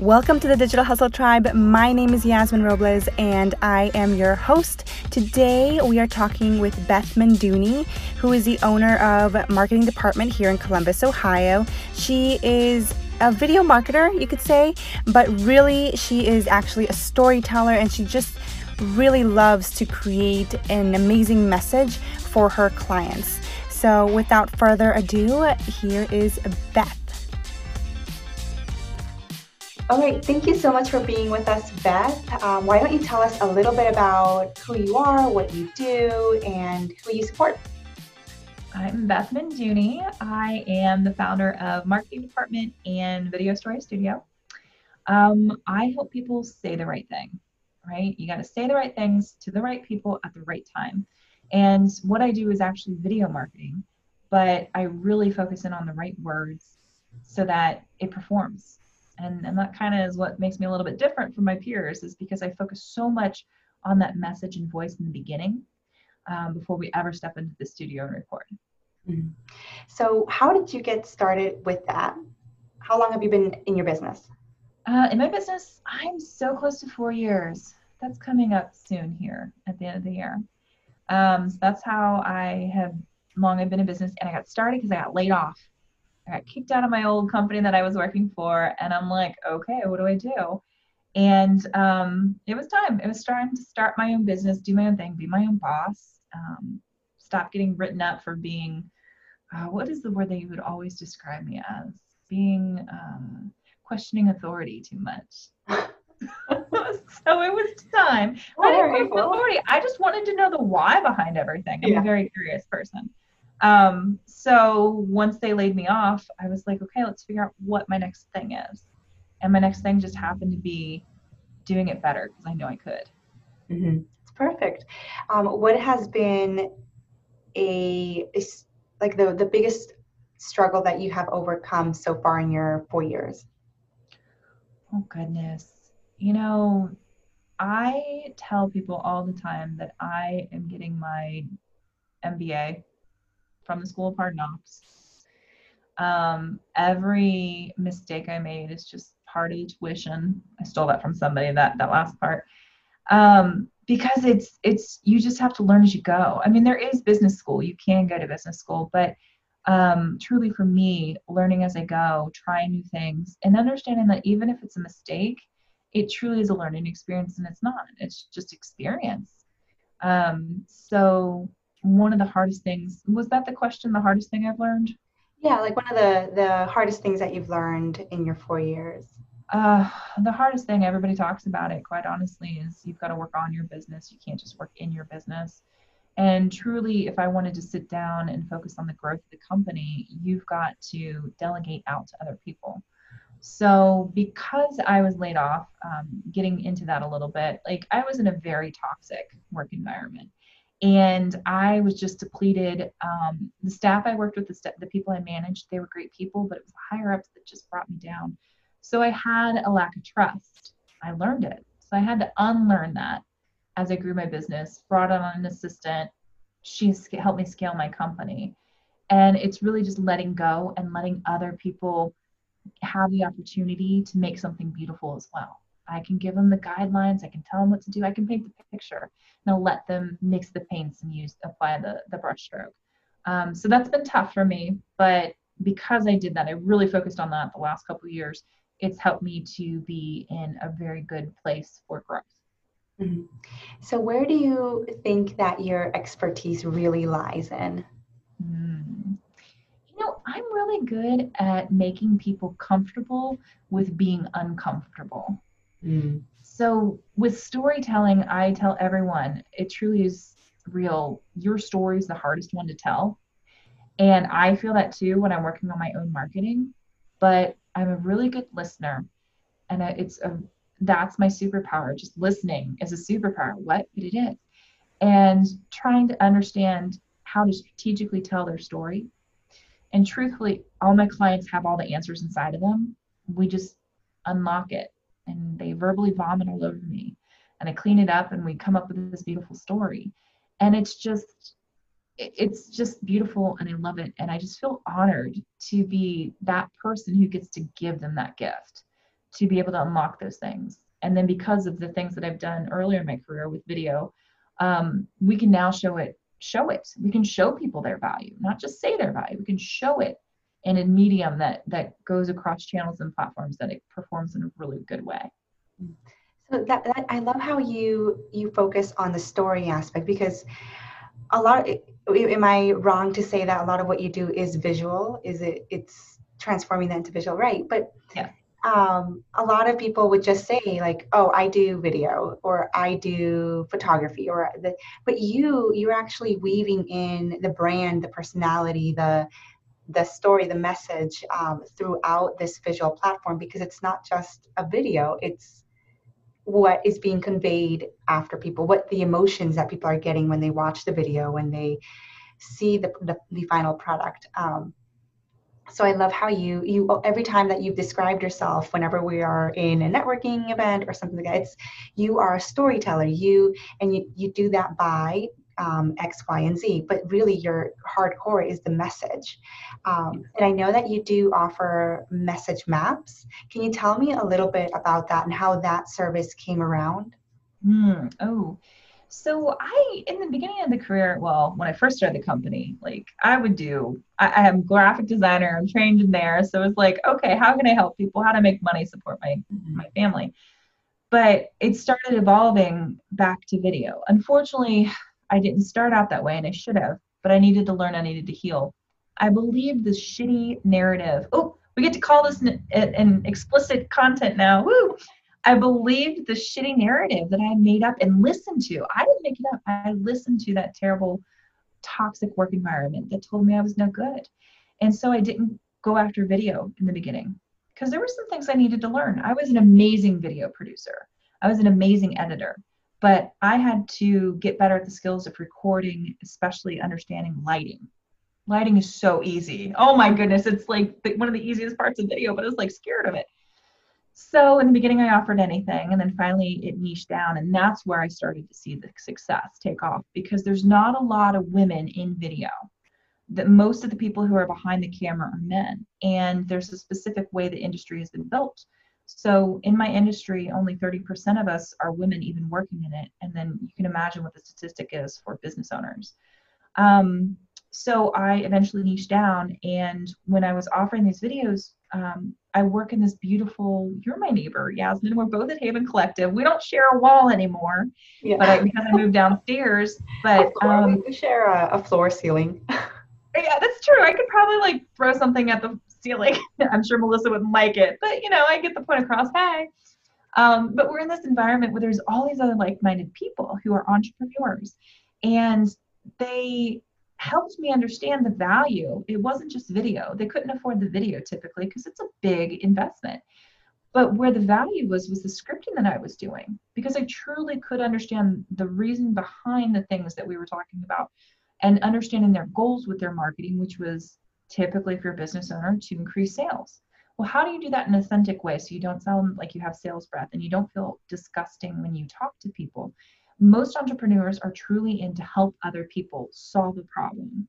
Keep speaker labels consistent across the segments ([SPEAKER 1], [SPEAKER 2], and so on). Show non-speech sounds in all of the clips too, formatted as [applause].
[SPEAKER 1] Welcome to the Digital Hustle Tribe. My name is Yasmin Robles and I am your host. Today we are talking with Beth Menduni, who is the owner of Marketing Department here in Columbus, Ohio. She is a video marketer, you could say, but really she is actually a storyteller and she just really loves to create an amazing message for her clients. So without further ado, here is Beth. All right, thank you so much for being with us, Beth. Um, why don't you tell us a little bit about who you are, what you do, and who you support?
[SPEAKER 2] I'm Beth Menduni. I am the founder of Marketing Department and Video Story Studio. Um, I help people say the right thing, right? You got to say the right things to the right people at the right time. And what I do is actually video marketing, but I really focus in on the right words so that it performs and and that kind of is what makes me a little bit different from my peers is because i focus so much on that message and voice in the beginning um, before we ever step into the studio and record.
[SPEAKER 1] Mm-hmm. so how did you get started with that? How long have you been in your business?
[SPEAKER 2] Uh, in my business i'm so close to four years. That's coming up soon here at the end of the year. Um, so that's how i have long i've been in business and i got started because i got laid off I got kicked out of my old company that I was working for, and I'm like, okay, what do I do? And um, it was time. It was time to start my own business, do my own thing, be my own boss, um, stop getting written up for being, uh, what is the word that you would always describe me as? Being uh, questioning authority too much. [laughs] so it was time. I didn't question authority. I just wanted to know the why behind everything. I'm yeah. a very curious person. Um, so once they laid me off, I was like, okay, let's figure out what my next thing is. And my next thing just happened to be doing it better because I know I could.
[SPEAKER 1] Mm-hmm. Perfect. Um, what has been a, a like the the biggest struggle that you have overcome so far in your four years?
[SPEAKER 2] Oh goodness, you know, I tell people all the time that I am getting my MBA from the School of Hard Knocks. Um, every mistake I made is just part of the tuition. I stole that from somebody that that last part. Um, because it's it's you just have to learn as you go. I mean, there is business school. You can go to business school, but um, truly for me, learning as I go, trying new things, and understanding that even if it's a mistake, it truly is a learning experience, and it's not. It's just experience. Um, so one of the hardest things was that the question the hardest thing i've learned?
[SPEAKER 1] Yeah like one of the the hardest things that you've learned in your four years.
[SPEAKER 2] Uh, the hardest thing everybody talks about it quite honestly is you've got to work on your business. You can't just work in your business. And truly if i wanted to sit down and focus on the growth of the company you've got to delegate out to other people. So because i was laid off um, getting into that a little bit like i was in a very toxic work environment and I was just depleted. Um, the staff I worked with, the, st- the people I managed, they were great people, but it was the higher ups that just brought me down. So I had a lack of trust. I learned it. So I had to unlearn that as I grew my business, brought on an assistant. She helped me scale my company. And it's really just letting go and letting other people have the opportunity to make something beautiful as well. I can give them the guidelines. I can tell them what to do. I can paint the picture. And I'll let them mix the paints and use apply the the brush stroke. Um, so that's been tough for me, but because I did that, I really focused on that the last couple years. It's helped me to be in a very good place for growth.
[SPEAKER 1] Mm-hmm. So, where do you think that your expertise really lies in?
[SPEAKER 2] Mm. You know, I'm really good at making people comfortable with being uncomfortable. So with storytelling, I tell everyone it truly is real. Your story is the hardest one to tell. And I feel that too when I'm working on my own marketing, but I'm a really good listener. And it's a that's my superpower. Just listening is a superpower. What? But it is. And trying to understand how to strategically tell their story. And truthfully, all my clients have all the answers inside of them. We just unlock it and they verbally vomit all over me and i clean it up and we come up with this beautiful story and it's just it's just beautiful and i love it and i just feel honored to be that person who gets to give them that gift to be able to unlock those things. And then because of the things that I've done earlier in my career with video, um, we can now show it, show it. We can show people their value, not just say their value. We can show it in a medium that that goes across channels and platforms that it performs in a really good way.
[SPEAKER 1] So that, that I love how you you focus on the story aspect because a lot of, am I wrong to say that a lot of what you do is visual? Is it it's transforming that into visual, right? But
[SPEAKER 2] yeah.
[SPEAKER 1] Um, a lot of people would just say like, "Oh, I do video," or "I do photography," or the. But you, you're actually weaving in the brand, the personality, the the story, the message um, throughout this visual platform because it's not just a video; it's what is being conveyed after people, what the emotions that people are getting when they watch the video, when they see the, the, the final product. Um, so I love how you you every time that you've described yourself, whenever we are in a networking event or something like that, it's you are a storyteller. You and you you do that by um, X, Y, and Z, but really your hardcore is the message. Um, and I know that you do offer message maps. Can you tell me a little bit about that and how that service came around?
[SPEAKER 2] Mm, oh, so I, in the beginning of the career, well, when I first started the company, like I would do, I, I am graphic designer, I'm trained in there. So it's like, okay, how can I help people? How to make money, support my, mm-hmm. my family? But it started evolving back to video. Unfortunately, I didn't start out that way and I should have, but I needed to learn, I needed to heal. I believe this shitty narrative. Oh, we get to call this an, an explicit content now. Woo! I believed the shitty narrative that I made up and listened to. I didn't make it up. I listened to that terrible, toxic work environment that told me I was no good. And so I didn't go after video in the beginning because there were some things I needed to learn. I was an amazing video producer, I was an amazing editor but I had to get better at the skills of recording, especially understanding lighting. Lighting is so easy. Oh my goodness, it's like one of the easiest parts of video, but I was like scared of it. So in the beginning, I offered anything, and then finally it niched down, and that's where I started to see the success take off because there's not a lot of women in video. That most of the people who are behind the camera are men, and there's a specific way the industry has been built so in my industry, only 30% of us are women even working in it. And then you can imagine what the statistic is for business owners. Um, so I eventually niched down. And when I was offering these videos, um, I work in this beautiful, you're my neighbor, Yasmin. We're both at Haven Collective. We don't share a wall anymore, yeah. but I, because I moved downstairs. But
[SPEAKER 1] um, we share a, a floor ceiling. [laughs]
[SPEAKER 2] yeah, that's true. I could probably like throw something at the [laughs] I'm sure Melissa wouldn't like it, but you know, I get the point across. Hey. Um, but we're in this environment where there's all these other like-minded people who are entrepreneurs, and they helped me understand the value. It wasn't just video; they couldn't afford the video typically because it's a big investment. But where the value was was the scripting that I was doing because I truly could understand the reason behind the things that we were talking about and understanding their goals with their marketing, which was typically if you're a business owner to increase sales. Well, how do you do that in an authentic way so you don't sound like you have sales breath and you don't feel disgusting when you talk to people? Most entrepreneurs are truly in to help other people solve a problem.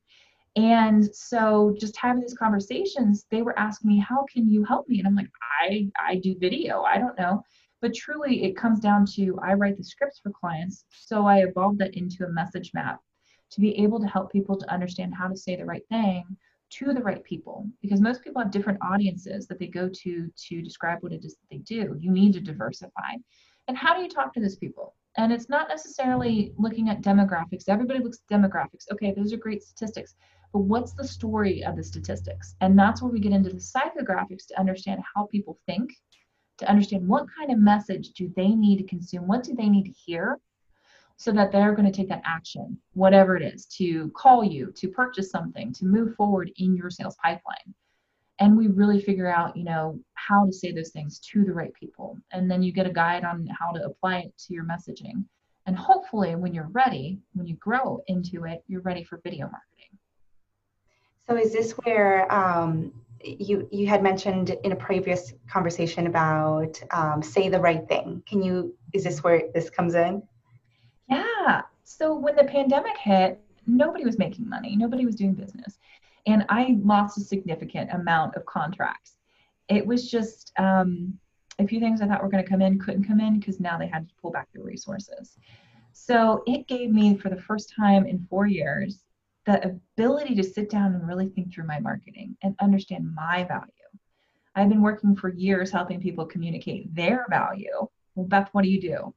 [SPEAKER 2] And so just having these conversations, they were asking me, how can you help me? And I'm like, I, I do video. I don't know. But truly it comes down to I write the scripts for clients. So I evolved that into a message map to be able to help people to understand how to say the right thing to the right people because most people have different audiences that they go to to describe what it is that they do. You need to diversify. And how do you talk to those people? And it's not necessarily looking at demographics. Everybody looks at demographics. Okay, those are great statistics. But what's the story of the statistics? And that's where we get into the psychographics to understand how people think, to understand what kind of message do they need to consume, what do they need to hear so that they're going to take that action, whatever it is, to call you, to purchase something, to move forward in your sales pipeline. And we really figure out, you know, how to say those things to the right people. And then you get a guide on how to apply it to your messaging. And hopefully, when you're ready, when you grow into it, you're ready for video marketing.
[SPEAKER 1] So, is this where um, you you had mentioned in a previous conversation about um, say the right thing? Can you? Is this where this comes in?
[SPEAKER 2] Yeah. So when the pandemic hit, nobody was making money, nobody was doing business. And I lost a significant amount of contracts. It was just, um, a few things I thought were going to come in couldn't come in because now they had to pull back their resources. So it gave me, for the first time in four years, the ability to sit down and really think through my marketing and understand my value. I've been working for years helping people communicate their value. Well, Beth, what do you do?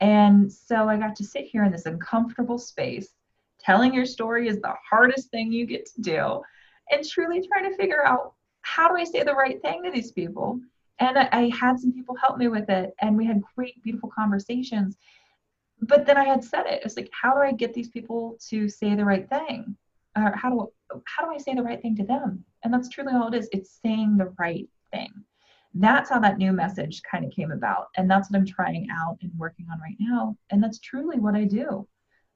[SPEAKER 2] And so I got to sit here in this uncomfortable space. Telling your story is the hardest thing you get to do. And truly trying to figure out how do I say the right thing to these people? And I, I had some people help me with it, and we had great, beautiful conversations but then I had said it. It's like, how do I get these people to say the right thing? Or how do how do I say the right thing to them? And that's truly all it is. It's saying the right thing. That's how that new message kind of came about. And that's what I'm trying out and working on right now. And that's truly what I do.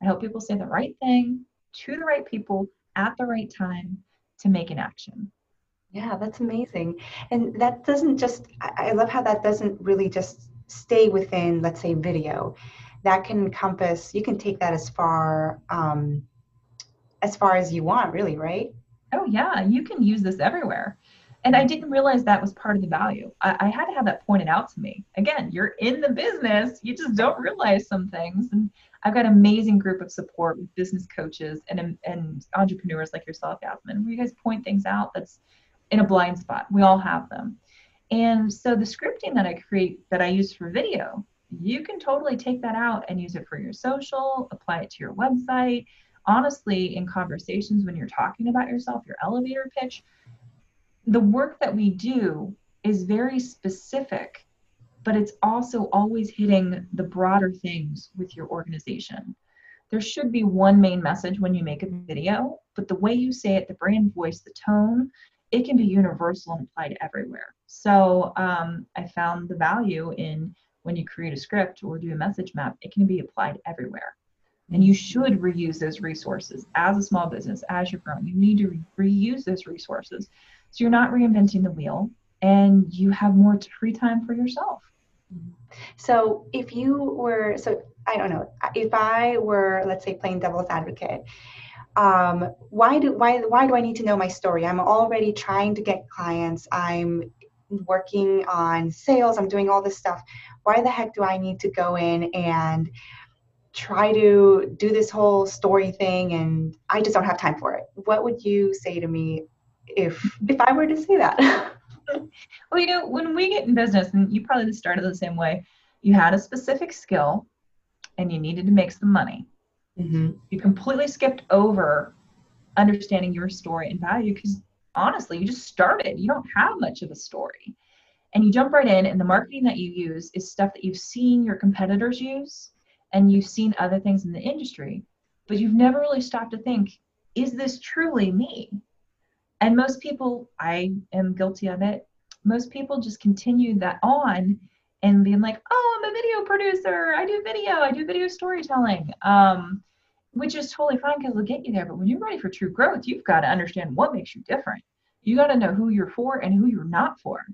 [SPEAKER 2] I help people say the right thing to the right people at the right time to make an action.
[SPEAKER 1] Yeah, that's amazing. And that doesn't just, I love how that doesn't really just stay within, let's say, video that can encompass you can take that as far um, as far as you want really right
[SPEAKER 2] oh yeah you can use this everywhere and i didn't realize that was part of the value. I, I, had to have that pointed out to me. Again you're in the business. You just don't realize some things. And i've got an amazing group of support with business coaches and, and entrepreneurs like yourself Yasmin where you guys point things out that's in a blind spot. We all have them. And so the scripting that i create that i use for video you can totally take that out and use it for your social, apply it to your website. Honestly, in conversations when you're talking about yourself, your elevator pitch, the work that we do is very specific, but it's also always hitting the broader things with your organization. There should be one main message when you make a video, but the way you say it, the brand voice, the tone, it can be universal and applied everywhere. So um, I found the value in when you create a script or do a message map, it can be applied everywhere. And you should reuse those resources as a small business, as you're growing. You need to re- reuse those resources. So you're not reinventing the wheel and you have more free time for yourself.
[SPEAKER 1] So if you were, so I don't know, if I were, let's say, playing devil's advocate, um, why do why why do I need to know my story? I'm already trying to get clients. I'm working on sales. I'm doing all this stuff why the heck do I need to go in and try to do this whole story thing and I just don't have time for it. What would you say to me if if I were to say that? [laughs]
[SPEAKER 2] well, you know, when we get in business, and you probably started the same way, you had a specific skill and you needed to make some money. Mm-hmm. You completely skipped over understanding your story and value because honestly, you just started. You don't have much of a story and you jump right in and the marketing that you use is stuff that you've seen your competitors use and you've seen other things in the industry but you've never really stopped to think is this truly me and most people i am guilty of it most people just continue that on and being like oh i'm a video producer. I do video. I do video storytelling. Um, which is totally fine because it'll get you there. But when you're ready for true growth you've got to understand what makes you different. You got to know who you're for and who you're not for.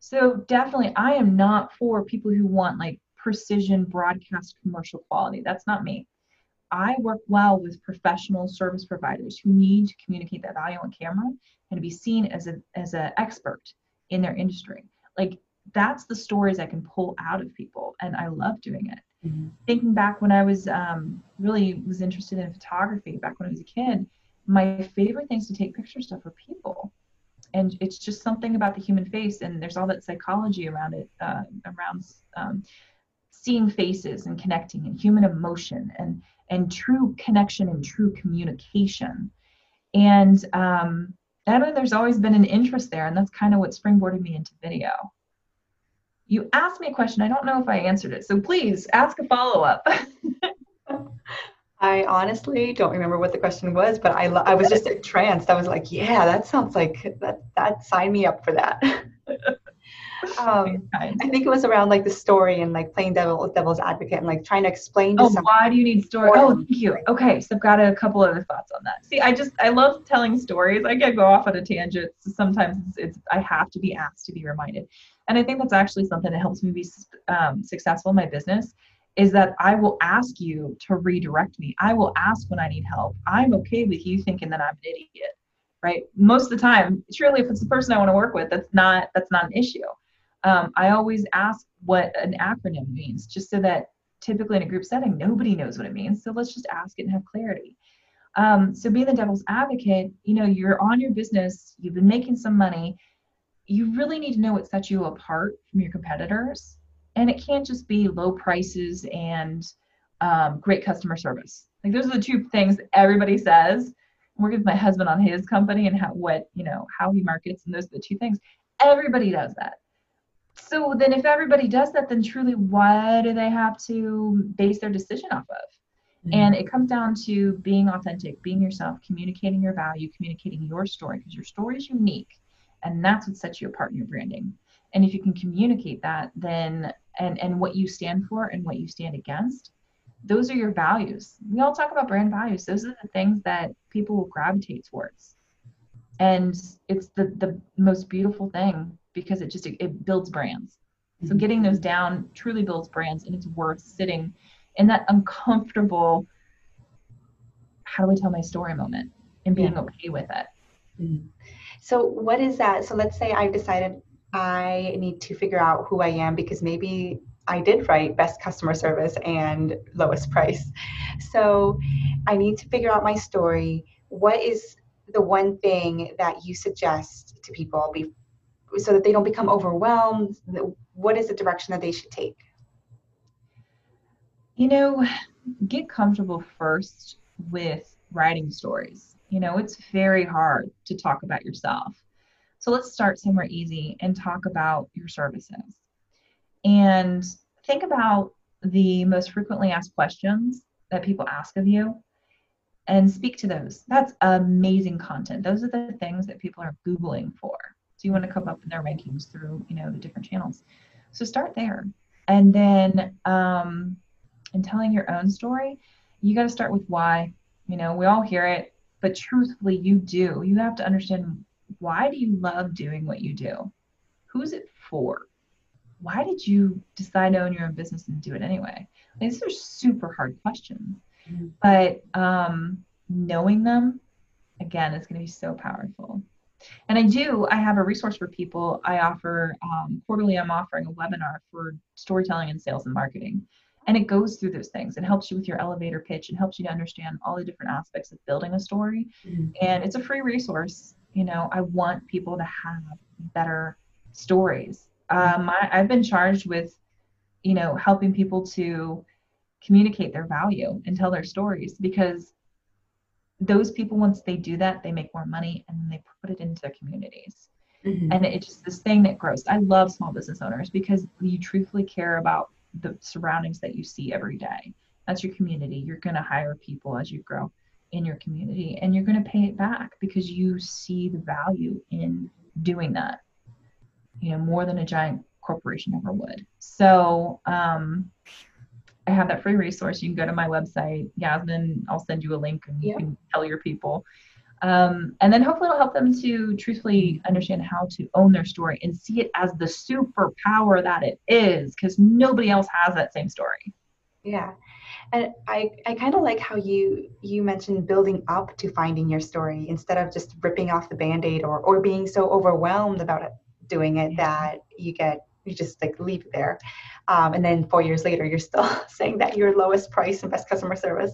[SPEAKER 2] So definitely, I am not for people who want like precision broadcast commercial quality. That's not me. I work well with professional service providers who need to communicate that value on camera and to be seen as a as an expert in their industry. Like that's the stories I can pull out of people, and I love doing it. Mm-hmm. Thinking back when I was um, really was interested in photography back when I was a kid, my favorite things to take pictures of were people and it's just something about the human face and there's all that psychology around it uh, around um, seeing faces and connecting and human emotion and and true connection and true communication and um, I know there's always been an interest there and that's kind of what springboarded me into video you asked me a question i don't know if i answered it so please ask a follow-up [laughs]
[SPEAKER 1] I honestly don't remember what the question was, but I, I was just entranced. I was like, yeah, that sounds like that, that sign me up for that. [laughs] um, I think it was around like the story and like playing devil, devil's advocate and like trying to explain to
[SPEAKER 2] oh, why do you need story? Oh, thank you. Okay, so I've got a couple other thoughts on that. See, I just I love telling stories. I can go off on a tangent. So sometimes it's, it's, I have to be asked to be reminded, and I think that's actually something that helps me be um, successful in my business is that I will ask you to redirect me. I will ask when I need help. I'm okay with you thinking that I'm an idiot, right? Most of the time, surely if it's the person I want to work with, that's not that's not an issue. Um, I always ask what an acronym means, just so that typically in a group setting, nobody knows what it means. So let's just ask it and have clarity. Um, so being the devil's advocate, you know, you're on your business, you've been making some money, you really need to know what sets you apart from your competitors. And it can't just be low prices and um, great customer service. Like those are the two things everybody says. I'm working with my husband on his company and how what you know how he markets, and those are the two things. Everybody does that. So then, if everybody does that, then truly, what do they have to base their decision off of? Mm-hmm. And it comes down to being authentic, being yourself, communicating your value, communicating your story, because your story is unique, and that's what sets you apart in your branding. And if you can communicate that, then and and what you stand for and what you stand against, those are your values. We all talk about brand values. Those are the things that people will gravitate towards. And it's the the most beautiful thing because it just it, builds brands. So mm-hmm. getting those down truly builds brands and it's worth sitting in that uncomfortable how do I tell my story moment and being yeah. okay with it.
[SPEAKER 1] Mm-hmm. So what is that? So let's say I've decided I need to figure out who I am because maybe I did write best customer service and lowest price. So I need to figure out my story. What is the one thing that you suggest to people be, so that they don't become overwhelmed? What is the direction that they should take?
[SPEAKER 2] You know, get comfortable first with writing stories. You know, it's very hard to talk about yourself. So let's start somewhere easy and talk about your services and think about the most frequently asked questions that people ask of you and speak to those. That's amazing content. Those are the things that people are Googling for. So you want to come up in their rankings through, you know, the different channels. So start there. And then um, in telling your own story, you got to start with why. You know, we all hear it, but truthfully, you do. You have to understand why do you love doing what you do? Who's it for? why did you decide to own your own business and do it anyway? These are super hard questions, mm-hmm. but um, knowing them again is going to be so powerful. And I do, I have a resource for people. I offer um, quarterly, I'm offering a webinar for storytelling and sales and marketing. And it goes through those things. It helps you with your elevator pitch and helps you to understand all the different aspects of building a story. Mm-hmm. And it's a free resource. You know, I want people to have better stories um, I, I've been charged with, you know, helping people to communicate their value and tell their stories because those people once they do that they make more money and then they put it into their communities mm-hmm. and it's just this thing that grows i love small business owners because you truthfully care about the surroundings that you see every day that's your community you're going to hire people as you grow in your community and you're going to pay it back because you see the value in doing that you know, more than a giant corporation ever would. So um, I have that free resource. You can go to my website, Yasmin. I'll send you a link and yeah. you can tell your people. Um, and then hopefully it'll help them to truthfully understand how to own their story and see it as the superpower that it is because nobody else has that same story.
[SPEAKER 1] Yeah. And I, I kind of like how you you mentioned building up to finding your story instead of just ripping off the band-aid or, or being so overwhelmed about it doing it that you get you just like leave there. Um, and then four years later you're still [laughs] saying that you're lowest price and best customer service.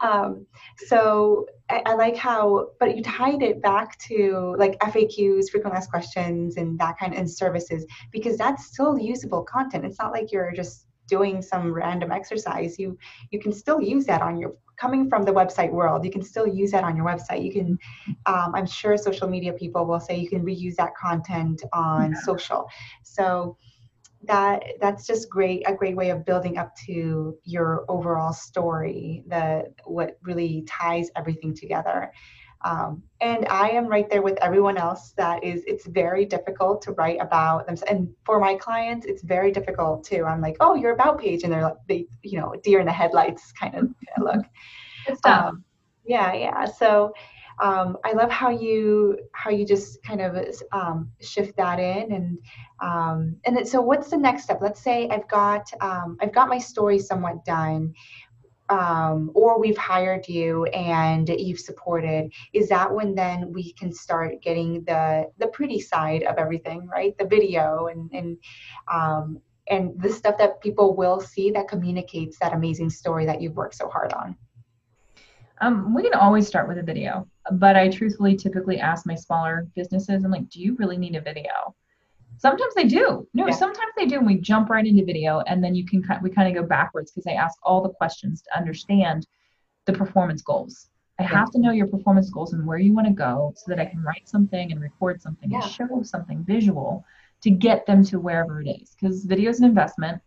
[SPEAKER 1] Um, so I, I, like how but you tied it back to like faqs frequent asked questions and that kind of and services because that's still usable content. It's not like you're just doing some random exercise you you can still use that on your coming from the website world, you can still use that on your website. You can, um, I'm sure social media people will say you can reuse that content on yeah. social. So that that's just great, a great way of building up to your overall story. The what really ties everything together. Um, and I am right there with everyone else that is, it's very difficult to write about them. And for my clients, it's very difficult too. I'm like, oh, your about page. And they're like, they, you know, deer in the headlights [laughs] kind of, kind of look. [laughs] Um, yeah, yeah. So um, I love how you how you just kind of um, shift that in and um, and then, so what's the next step? Let's say I've got um, I've got my story somewhat done um, or we've hired you and you've supported is that when then we can start getting the the pretty side of everything right? The video and and um, and the stuff that people will see that communicates that amazing story that you've worked so hard on?
[SPEAKER 2] Um, we can always start with a video but i truthfully typically ask my smaller businesses i'm like do you really need a video Sometimes they do. No, yeah. sometimes they do, and we jump right into video, and then you can we kind of go backwards because I ask all the questions to understand the performance goals. I have to know your performance goals and where you want to go so that I can write something and record something yeah. and show something visual to get them to wherever it is. Because video is an investment,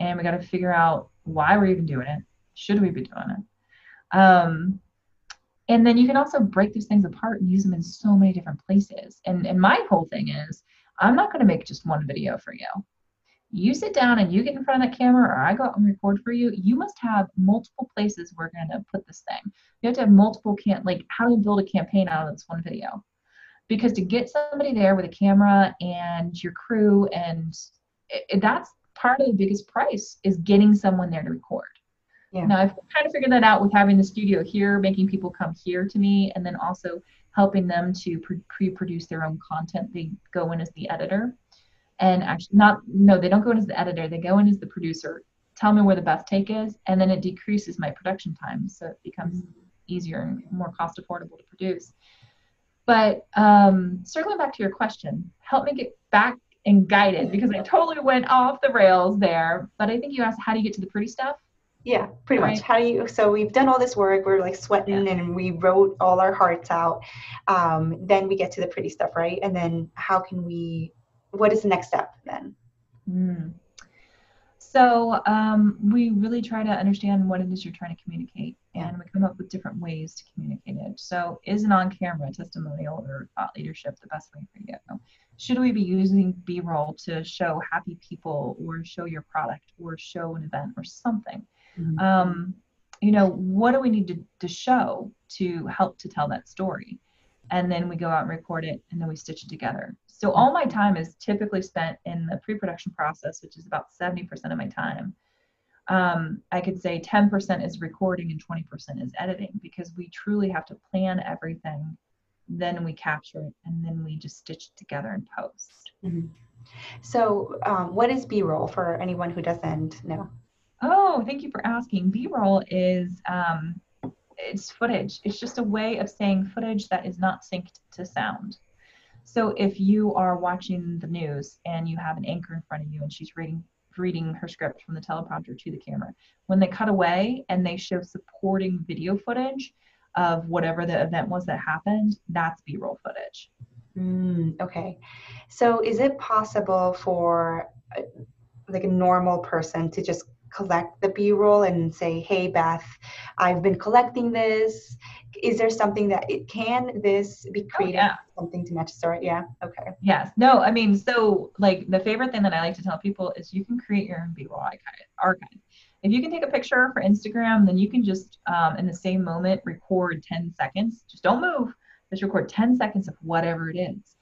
[SPEAKER 2] and we got to figure out why we're even doing it. Should we be doing it? Um, and then you can also break these things apart and use them in so many different places. And and my whole thing is I'm not going to make just one video for you. You sit down and you get in front of that camera, or I go out and record for you. You must have multiple places we're going to put this thing. You have to have multiple can like how do you build a campaign out of this one video? Because to get somebody there with a camera and your crew, and it, that's part of the biggest price is getting someone there to record. Yeah. Now I've kind of figured that out with having the studio here, making people come here to me, and then also helping them to pre-produce their own content. They go in as the editor, and actually not no, they don't go in as the editor. They go in as the producer. Tell me where the best take is, and then it decreases my production time, so it becomes easier and more cost affordable to produce. But um, circling back to your question, help me get back and guided because I totally went off the rails there. But I think you asked how do you get to the pretty stuff?
[SPEAKER 1] Yeah, pretty much. How do you? So we've done all this work. We're like sweating, yeah. and we wrote all our hearts out. Um, then we get to the pretty stuff, right? And then how can we? What is the next step then?
[SPEAKER 2] Mm. So um, we really try to understand what it is you're trying to communicate, and we come up with different ways to communicate it. So, is an on-camera testimonial or thought leadership the best way for you? Should we be using B-roll to show happy people, or show your product, or show an event, or something? Mm-hmm. Um, you know, what do we need to, to show to help to tell that story? And then we go out and record it and then we stitch it together. So all my time is typically spent in the pre-production process, which is about 70% of my time. Um, I could say 10% is recording and 20% is editing because we truly have to plan everything. Then we capture it and then we just stitch it together and post.
[SPEAKER 1] Mm-hmm. So, um, what is B roll for anyone who doesn't know?
[SPEAKER 2] Oh, thank you for asking. B-roll is um, it's footage. It's just a way of saying footage that is not synced to sound. So if you are watching the news and you have an anchor in front of you and she's reading reading her script from the teleprompter to the camera, when they cut away and they show supporting video footage of whatever the event was that happened, that's B-roll footage.
[SPEAKER 1] Mm, okay. So is it possible for uh, like a normal person to just collect the b-roll and say hey beth i've been collecting this. Is there something that it can this be created oh, yeah. something to match the story? Yeah okay.
[SPEAKER 2] Yes. No i mean so like the favorite thing that i like to tell people is you can create your own b-roll archive. If you can take a picture for instagram then you can just um, in the same moment record 10 seconds. Just don't move. Just record 10 seconds of whatever it is.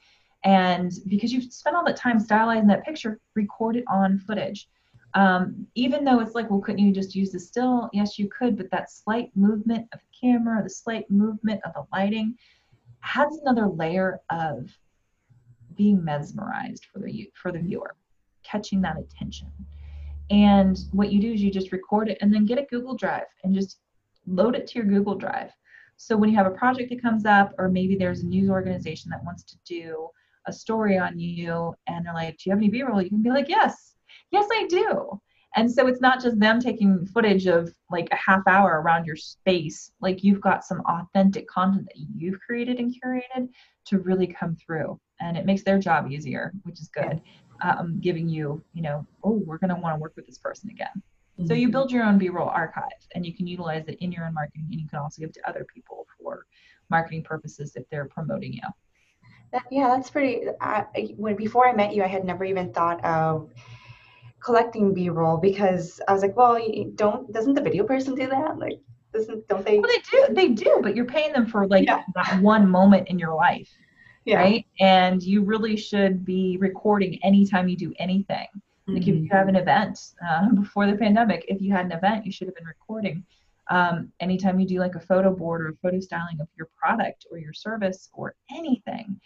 [SPEAKER 2] And because you've spent all that time stylizing that picture record it on footage um, even though it's like, well, couldn't you just use the still? Yes, you could, but that slight movement of the camera, the slight movement of the lighting adds another layer of being mesmerized for the for the viewer, catching that attention. And what you do is you just record it and then get a Google Drive and just load it to your Google Drive. So when you have a project that comes up, or maybe there's a news organization that wants to do a story on you, and they're like, "Do you have any B-roll?" You can be like, "Yes." Yes, I do. And so it's not just them taking footage of like a half hour around your space. Like you've got some authentic content that you've created and curated to really come through. And it makes their job easier, which is good. Um, giving you, you know, oh, we're going to want to work with this person again. Mm-hmm. So you mm-hmm. build your own B-roll archive and you can utilize it in your own marketing and you can also give to other people for marketing purposes if they're promoting you.
[SPEAKER 1] That, yeah, that's pretty. I, when before I met you, I had never even thought of collecting b-roll because i was like well don't doesn't the video person do that like doesn't don't they
[SPEAKER 2] well they do they do but you're paying them for like yeah. that one moment in your life yeah. right and you really should be recording anytime you do anything Like if you have an event uh, [laughs] before the pandemic, if you had an event, you should have been recording. Um, anytime you do like a photo board or a photo styling of your product or your service or anything,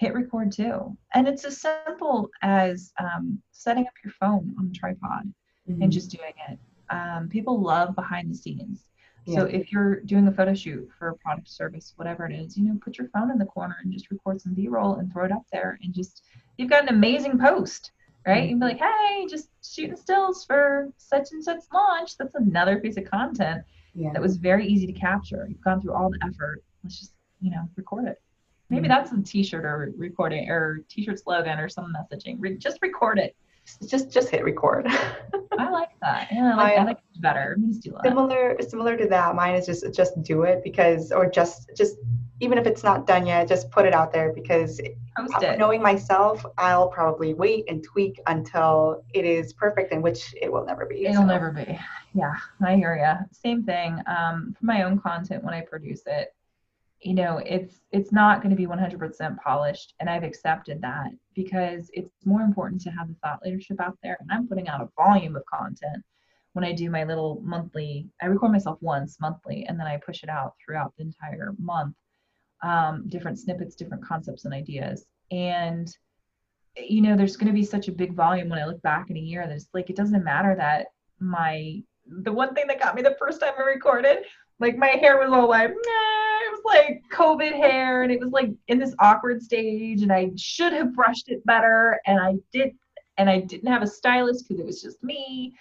[SPEAKER 2] hit record too. And it's as simple as um, setting up your phone on a tripod mm-hmm. and just doing it. Um, people love behind the scenes. So if you're doing a photo shoot for a product service, whatever it is, you know, put your phone in the corner and just record some B-roll and throw it up there and just you've got an amazing post, right? Mm-hmm. You'd be like, hey, just shooting stills for such and such launch. That's another piece of content yeah. that was very easy to capture. You've gone through all the effort. Let's just, you know, record it. Maybe mm-hmm. that's a t-shirt or recording or t-shirt slogan or some messaging. Re- just record it
[SPEAKER 1] just just hit record. [laughs]
[SPEAKER 2] I like that. Yeah, I like I, that. better.
[SPEAKER 1] Similar similar to that. Mine is just just do it because or just just even if it's not done yet, just put it out there because
[SPEAKER 2] Post it.
[SPEAKER 1] knowing myself, I'll probably wait and tweak until it is perfect, and which it will never be.
[SPEAKER 2] It'll so. never be. Yeah, I hear you. Same thing. Um, for my own content when I produce it, you know it's it's not going to be 100% polished and i've accepted that because it's more important to have the thought leadership out there and i'm putting out a volume of content when i do my little monthly i record myself once monthly and then i push it out throughout the entire month um, different snippets different concepts and ideas. And you know there's going to be such a big volume when i look back in a year that's like it doesn't matter that my the one thing that got me the first time i recorded like my hair was all like nah, like COVID hair and it was like in this awkward stage and I should have brushed it better and I did and I didn't have a stylist because it was just me.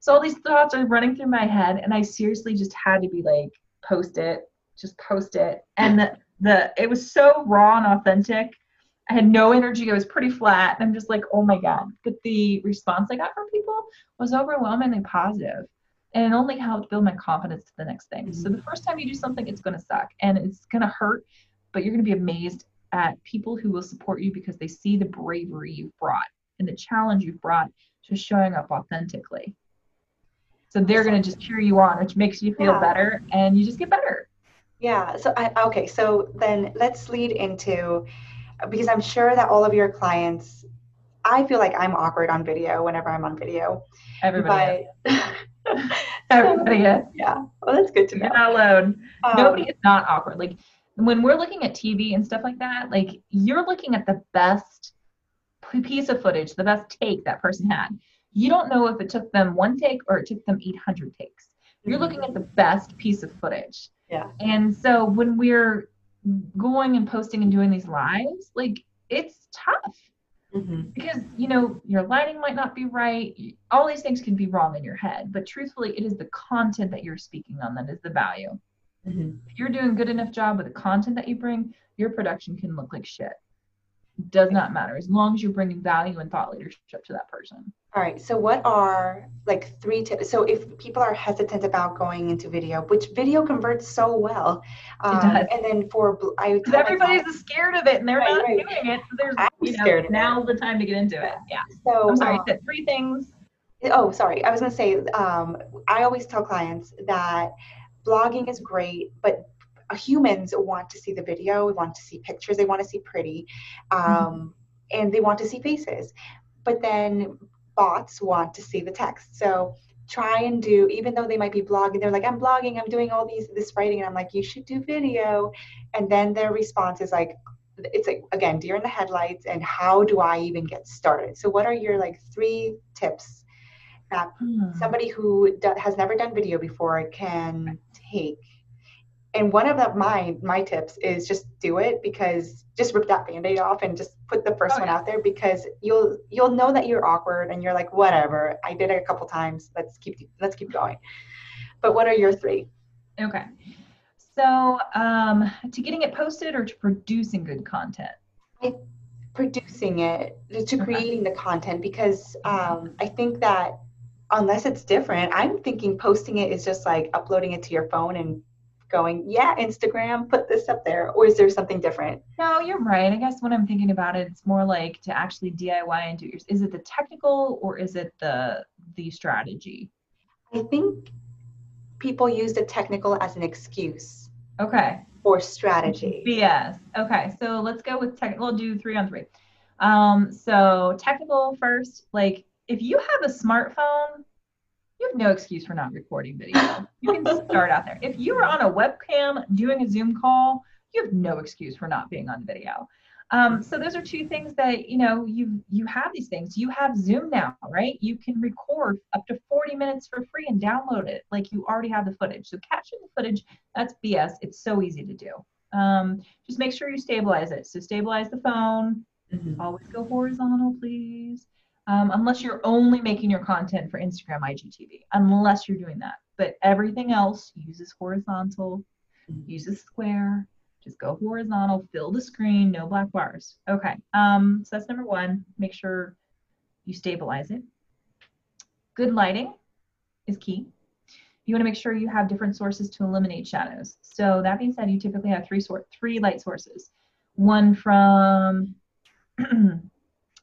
[SPEAKER 2] So all these thoughts are running through my head and I seriously just had to be like post it, just post it. And the, the it was so raw and authentic. I had no energy. I was pretty flat. And I'm just like, oh my God. But the response I got from people was overwhelmingly positive and it only helped build my confidence to the next thing. Mm-hmm. So the first time you do something, it's going to suck and it's going to hurt, but you're going to be amazed at people who will support you because they see the bravery you've brought and the challenge you've brought to showing up authentically. So they're going to just cheer you on, which makes you feel yeah. better and you just get better.
[SPEAKER 1] Yeah. So I okay. So then let's lead into because I'm sure that all of your clients, I feel like I'm awkward on video whenever I'm on video.
[SPEAKER 2] Everybody. But, [laughs] [laughs]
[SPEAKER 1] Everybody is. Yeah. Well, that's good to know.
[SPEAKER 2] You're not alone. Um, Nobody is not awkward. Like when we're looking at TV and stuff like that, like you're looking at the best piece of footage, the best take that person had. You don't know if it took them one take or it took them 800 takes. You're looking at the best piece of footage.
[SPEAKER 1] Yeah.
[SPEAKER 2] And so when we're going and posting and doing these lives, like it's tough Mm-hmm. Because, you know, your lighting might not be right. All these things can be wrong in your head. But truthfully, it is the content that you're speaking on that is the value. Mm-hmm. If you're doing a good enough job with the content that you bring, your production can look like shit does not matter as long as you're bringing value and thought leadership to that person.
[SPEAKER 1] All right. So, what are like three tips? So, if people are hesitant about going into video, which video converts so well, um, and then for
[SPEAKER 2] I because everybody's scared of it and they're right, not right. doing it. So there's I'm you know now's the time to get into it. Yeah. So I'm sorry. Um, three things.
[SPEAKER 1] Oh, sorry. I was gonna say. Um, I always tell clients that blogging is great, but humans want to see the video, want to see pictures, they want to see pretty, um, mm-hmm. and they want to see faces. But then bots want to see the text. So try and do, even though they might be blogging, they're like, I'm blogging, I'm doing all these this writing, and I'm like, you should do video. And then their response is like, it's like again, deer in the headlights, and how do I even get started? So what are your like three tips that hmm. somebody who do, has never done video before can take and one of the, my my tips is just do it because just rip that band-aid off and just put the first oh, one yeah. out there because you'll you'll know that you're awkward and you're like whatever i did it a couple times let's keep let's keep going but what are your three
[SPEAKER 2] okay so um to getting it posted or to producing good content
[SPEAKER 1] I, producing it to creating okay. the content because um i think that unless it's different i'm thinking posting it is just like uploading it to your phone and going, yeah, Instagram, put this up there? Or is there something different?
[SPEAKER 2] No, you're right. I guess when I'm thinking about it, it's more like to actually DIY and do yours. Is it the technical or is it the the strategy?
[SPEAKER 1] I think people use the technical as an excuse.
[SPEAKER 2] Okay.
[SPEAKER 1] For strategy.
[SPEAKER 2] Yes. Okay. So let's go with tech. We'll do three on three. Um, so technical first, like if you have a smartphone, you have no excuse for not recording video. You can start out there. If you are on a webcam doing a Zoom call, you have no excuse for not being on video. Um, so those are two things that you know you you have these things. You have Zoom now, right? You can record up to 40 minutes for free and download it. Like you already have the footage. So capturing the footage, that's BS. It's so easy to do. Um, just make sure you stabilize it. So stabilize the phone. Mm-hmm. Always go horizontal, please. Um, unless you're only making your content for Instagram, IGTV, unless you're doing that. But everything else uses horizontal, mm-hmm. uses square, just go horizontal, fill the screen, no black bars. Okay, um, so that's number one. Make sure you stabilize it. Good lighting is key. You want to make sure you have different sources to eliminate shadows. So that being said, you typically have three sort three light sources. One from [clears throat]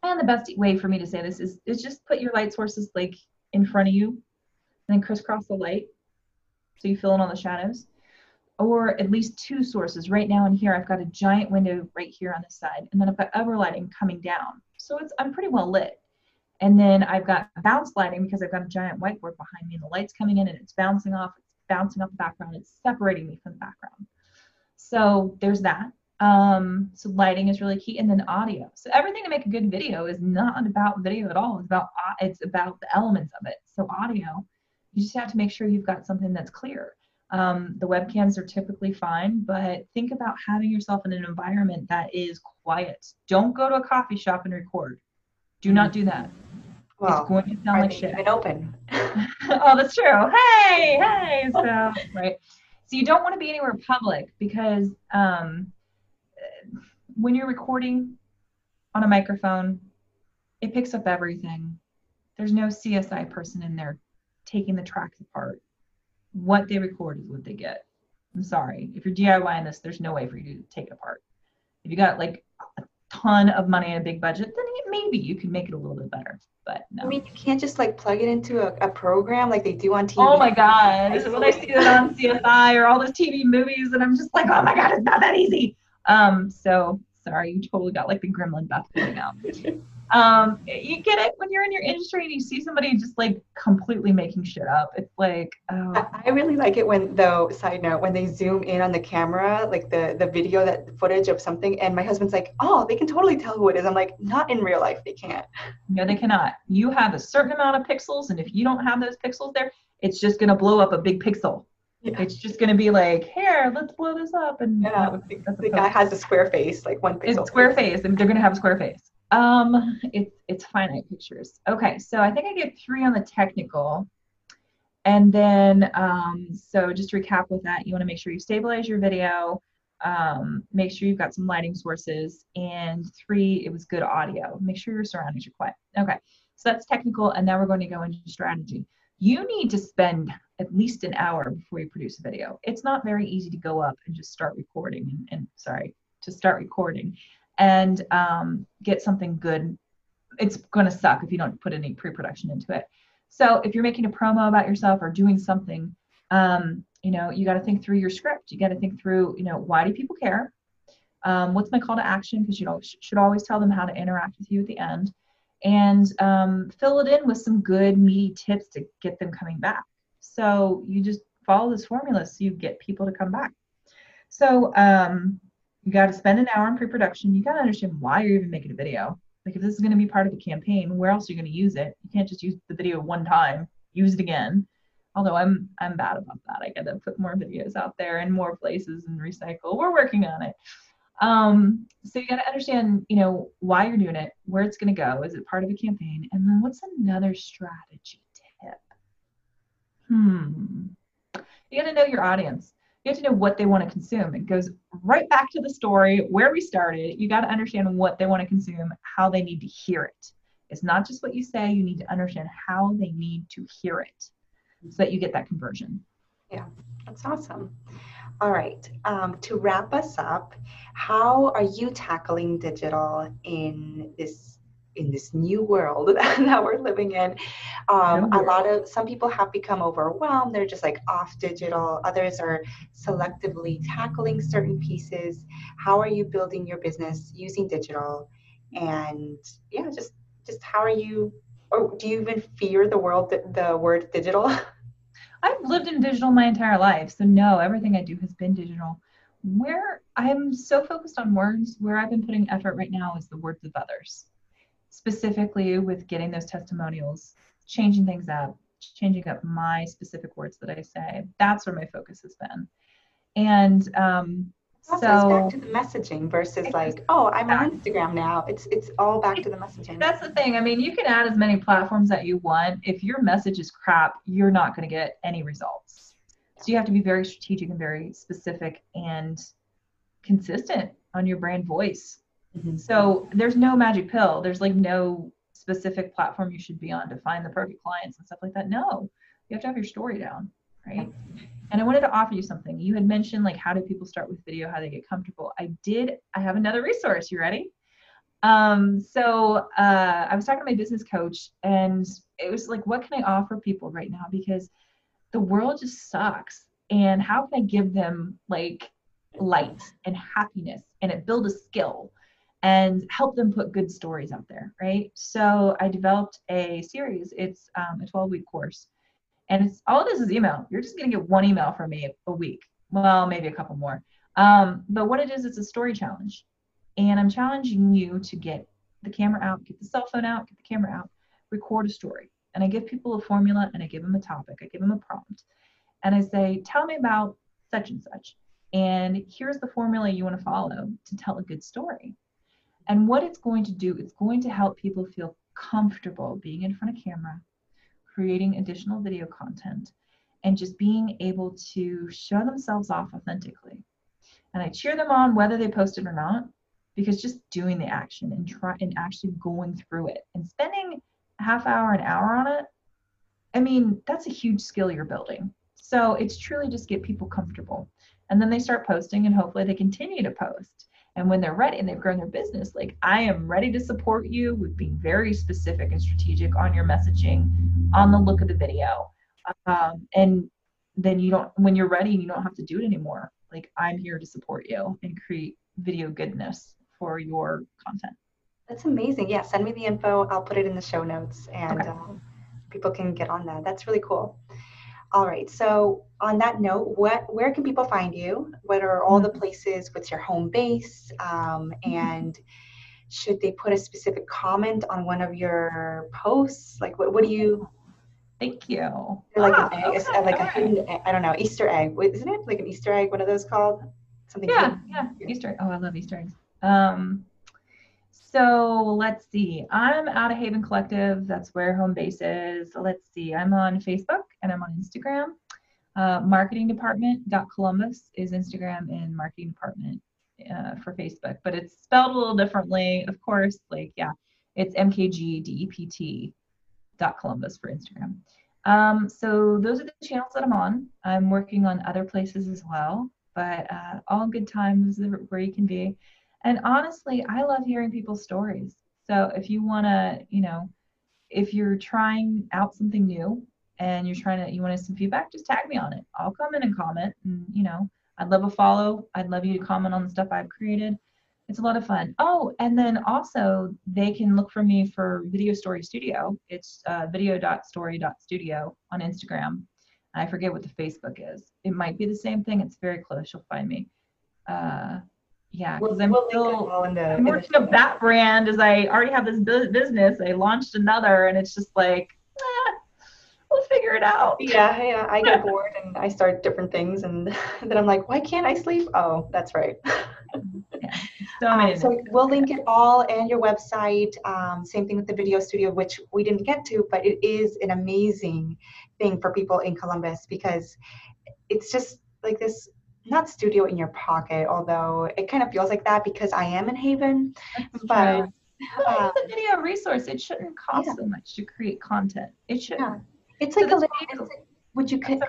[SPEAKER 2] And the best way for me to say this is, is just put your light sources like in front of you and then crisscross the light so you fill in all the shadows. Or at least two sources. Right now in here, I've got a giant window right here on the side, and then I've got other lighting coming down. So it's I'm pretty well lit. And then I've got bounce lighting because I've got a giant whiteboard behind me and the light's coming in and it's bouncing off, it's bouncing off the background, it's separating me from the background. So there's that. Um, so lighting is really key, and then audio. So everything to make a good video is not about video at all. It's about it's about the elements of it. So audio, you just have to make sure you've got something that's clear. Um, the webcams are typically fine, but think about having yourself in an environment that is quiet. Don't go to a coffee shop and record. Do not do that.
[SPEAKER 3] Well, it's going to sound like shit. Even open. [laughs]
[SPEAKER 2] oh, that's true. Hey, hey. So right. So you don't want to be anywhere public because um, when you're recording on a microphone, it picks up everything. There's no CSI person in there taking the tracks apart. What they record is what they get. I'm sorry. If you're DIYing this, there's no way for you to take it apart. If you got like a ton of money and a big budget, then maybe you can make it a little bit better. But no.
[SPEAKER 3] I mean, you can't just like plug it into a, a program like they do on TV.
[SPEAKER 2] Oh my God. when I see that on CSI or all those TV movies, and I'm just like, oh my God, it's not that easy. Um, so sorry, you totally got like the gremlin Beth coming out. um, you get it when you're in your industry and you see somebody just like completely making shit up. It's like, oh.
[SPEAKER 3] I, I really like it when, though, side note, when they zoom in on the camera, like the the video that footage of something, and my husband's like, oh, they can totally tell who it is. I'm like, not in real life, they can't.
[SPEAKER 2] No, they cannot. You have a certain amount of pixels, and if you don't have those pixels there, it's just gonna blow up a big pixel. Yeah. It's just going to be like, here, let's blow this up. And
[SPEAKER 3] yeah, the guy has a square face, like one pixel.
[SPEAKER 2] It's square face, and they're going to have a square face. Um, it's it's finite pictures. Okay, so I think I get three on the technical, and then um, so just to recap with that, you want to make sure you stabilize your video. Um, make sure you've got some lighting sources, and three, it was good audio. Make sure your surroundings are quiet. Okay, so that's technical, and now we're going to go into strategy. You need to spend at least an hour before you produce a video. It's not very easy to go up and just start recording and, and sorry, to start recording and um, get something good. It's going to suck if you don't put any pre-production into it. So if you're making a promo about yourself or doing something, um, you know, you got to think through your script. You got to think through, you know, why do people care? Um, what's my call to action? Because you know, should always tell them how to interact with you at the end, and um, fill it in with some good meaty tips to get them coming back. So you just follow this formula so you get people to come back. So um, you got to spend an hour in pre-production. You got to understand why you're even making a video. Like if this is going to be part of a campaign, where else are you going to use it? You can't just use the video one time, use it again. Although I'm I'm bad about that. I got to put more videos out there in more places and recycle. We're working on it. Um, so you got to understand, you know, why you're doing it, where it's going to go. Is it part of a campaign? And then what's another strategy tip? hmm, you got to know your audience. You have to know what they want to consume. It goes right back to the story where we started. You got to understand what they want to consume, how they need to hear it. It's not just what you say, you need to understand how they need to hear it so that you get that conversion.
[SPEAKER 3] Yeah, that's awesome. All right, um, to wrap us up, how are you tackling digital in this in this new world [laughs] that we're living in? Um, a lot of some people have become overwhelmed. They're just like off digital. Others are selectively tackling certain pieces. How are you building your business using digital? And yeah just just how are you
[SPEAKER 1] or do you even fear the world, the word digital? [laughs]
[SPEAKER 2] I've lived in digital my entire life. So, no, everything I do has been digital. Where I'm so focused on words, where I've been putting effort right now is the words of others, specifically with getting those testimonials, changing things up, changing up my specific words that I say. That's where my focus has been. And um, so
[SPEAKER 1] back to the messaging versus like, oh, I'm on Instagram now. It's it's all back to the messaging.
[SPEAKER 2] That's the thing. I mean, you can add as many platforms that you want. If your message is crap, you're not going to get any results. So you have to be very strategic and very specific and consistent on your brand voice. Mm-hmm. So there's no magic pill. There's like no specific platform you should be on to find the perfect clients and stuff like that. No, you have to have your story down, right? And I wanted to offer you something. You had mentioned like how do people start with video, how they get comfortable. I did. I have another resource. You ready? Um, so uh, I was talking to my business coach, and it was like, what can I offer people right now? Because the world just sucks, and how can I give them like light and happiness, and it build a skill, and help them put good stories out there, right? So I developed a series. It's um, a 12 week course and it's all this is email. You're just gonna get one email from me a week. Well, maybe a couple more. Um, but what it is, it's a story challenge. And I'm challenging you to get the camera out, get the cell phone out, get the camera out, record a story. And I give people a formula and I give them a topic, I give them a prompt. And I say, tell me about such and such. And here's the formula you want to follow to tell a good story. And what it's going to do, it's going to help people feel comfortable being in front of camera, creating additional video content, and just being able to show themselves off authentically. And I cheer them on whether they post it or not, because just doing the action and try and actually going through it and spending a half hour, an hour on it, I mean, that's a huge skill you're building. So it's truly just get people comfortable. And then they start posting and hopefully they continue to post. And when they're ready and they've grown their business, like I am ready to support you with being very specific and strategic on your messaging, on the look of the video. Um, and then you don't, when you're ready, you don't have to do it anymore. Like I'm here to support you and create video goodness for your content.
[SPEAKER 1] That's amazing. Yeah, send me the info. I'll put it in the show notes and okay. um, people can get on that. That's really cool. All right. So on that note, what where can people find you? What are all the mm-hmm. places? What's your home base? Um, mm-hmm. and should they put a specific comment on one of your posts? Like, what, what do you?
[SPEAKER 2] Thank you.
[SPEAKER 1] Like ah, an egg, okay, like a hidden, I don't know, Easter egg. Isn't it like an Easter egg? One of those called
[SPEAKER 2] something? Yeah, yeah, Easter. Oh, I love Easter eggs. Um, so let's see. I'm out of Haven Collective. That's where home base is. Let's see. I'm on Facebook and I'm on Instagram. Uh, marketing department Columbus is Instagram and marketing department uh, for Facebook, but it's spelled a little differently. Of course, like yeah, it's mkgdept dot Columbus for Instagram. Um, so those are the channels that I'm on. I'm working on other places as well, but uh, all good times where you can be. And honestly, I love hearing people's stories. So if you want to, you know, if you're trying out something new and you're trying to, you want some feedback, just tag me on it. I'll come in and comment. And, you know, I'd love a follow. I'd love you to comment on the stuff I've created. It's a lot of fun. Oh, and then also they can look for me for Video Story Studio. It's uh, video.story.studio on Instagram. I forget what the Facebook is. It might be the same thing. It's very close. You'll find me. Uh, yeah, because we'll, I'm we'll still the, I'm working up that brand as I already have this business. I launched another, and it's just like, eh, we'll figure it out.
[SPEAKER 1] Yeah, yeah. I get [laughs] bored and I start different things, and [laughs] then I'm like, why can't I sleep? Oh, that's right. [laughs] yeah. So, um, so we'll link it all and your website. Um, same thing with the video studio, which we didn't get to, but it is an amazing thing for people in Columbus because it's just like this not studio in your pocket, although it kind of feels like that because I am in Haven. That's but
[SPEAKER 2] it's a um, video resource. It shouldn't cost yeah. so much to create content. It should. Yeah.
[SPEAKER 1] It's like so a little. Like, would you could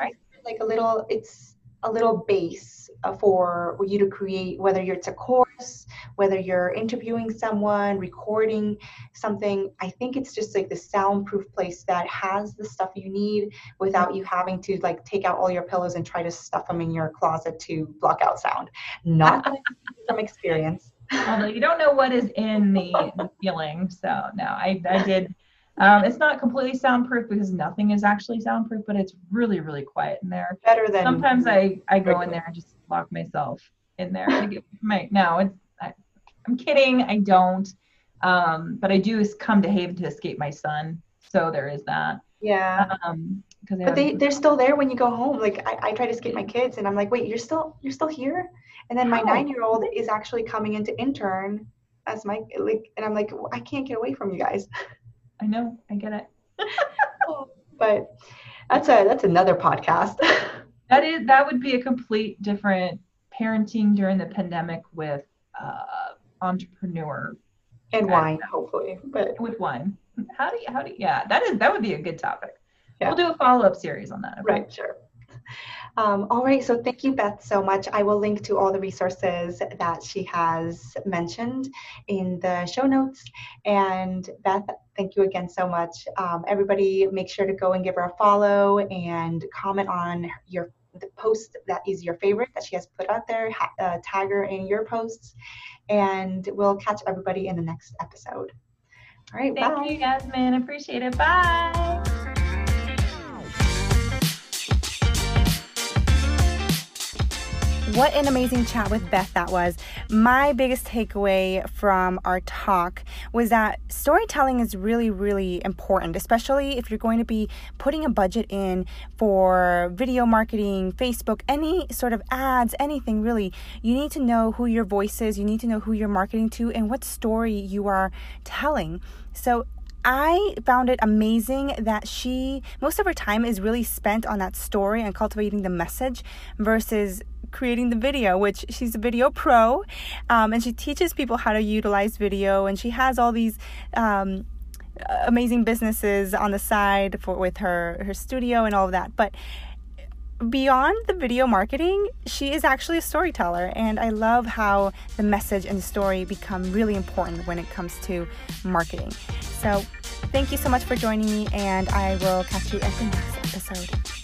[SPEAKER 1] like a little? It's a little base uh, for you to create whether it's a course whether you're interviewing someone recording something. I think it's just like the soundproof place that has the stuff you need without you having to like take out all your pillows and try to stuff them in your closet to block out sound. Not [laughs] from experience.
[SPEAKER 2] Although you don't know what is in the, [laughs] the feeling so no i i did Um, it's not completely soundproof because nothing is actually soundproof, but it's really, really quiet in there.
[SPEAKER 3] Better than
[SPEAKER 2] Sometimes I, I go in there and just lock myself in there to get [laughs] my, no, it's, I, I'm kidding. I don't. Um, but I do come to Haven to escape my son. So there is that.
[SPEAKER 3] yeah.
[SPEAKER 2] Um, cause
[SPEAKER 3] but they they're still there when you go home. Like I, I try to escape my kids, and I'm like, wait, you're still you're still here. And then my
[SPEAKER 2] How?
[SPEAKER 3] nine year old is actually coming into intern as my like, and I'm like, I can't get away from you guys. [laughs]
[SPEAKER 2] I know, I get it. [laughs]
[SPEAKER 3] but that's a that's another podcast. [laughs]
[SPEAKER 2] That is that would be a complete different parenting during the pandemic with uh, entrepreneur
[SPEAKER 3] and wine, hopefully. But
[SPEAKER 2] with wine, How do you how do you, yeah that is that would be a good topic.
[SPEAKER 3] Yeah.
[SPEAKER 2] We'll do a follow up series on that. okay?
[SPEAKER 3] right, sure. Um, all right, so thank you, Beth, so much. I will link to all the resources that she has mentioned in the show notes. And Beth, thank you again so much. Um, everybody, make sure to go and give her a follow and comment on your the post that is your favorite that she has put out there. Ha- uh, tag her in your posts, and we'll catch everybody in the next episode. All right,
[SPEAKER 2] Thank
[SPEAKER 3] bye.
[SPEAKER 2] you, Yasmin. Appreciate it. Bye.
[SPEAKER 1] What an amazing chat with Beth that was. My biggest takeaway from our talk was that storytelling is really, really important, especially if you're going to be putting a budget in for video marketing, Facebook, any sort of ads, anything really. You need to know who your voice is, you need to know who you're marketing to, and what story you are telling. So, I found it amazing that she, most of her time is really spent on that story and cultivating the message versus creating the video, which she's a video pro. Um, and she teaches people how to utilize video, and she has all these. Um, amazing businesses on the side for with her her studio and all of that but beyond the video marketing, she is actually a storyteller, and I love how the message and the story become really important when it comes to marketing. So, thank you so much for joining me, and I will catch you at the next episode.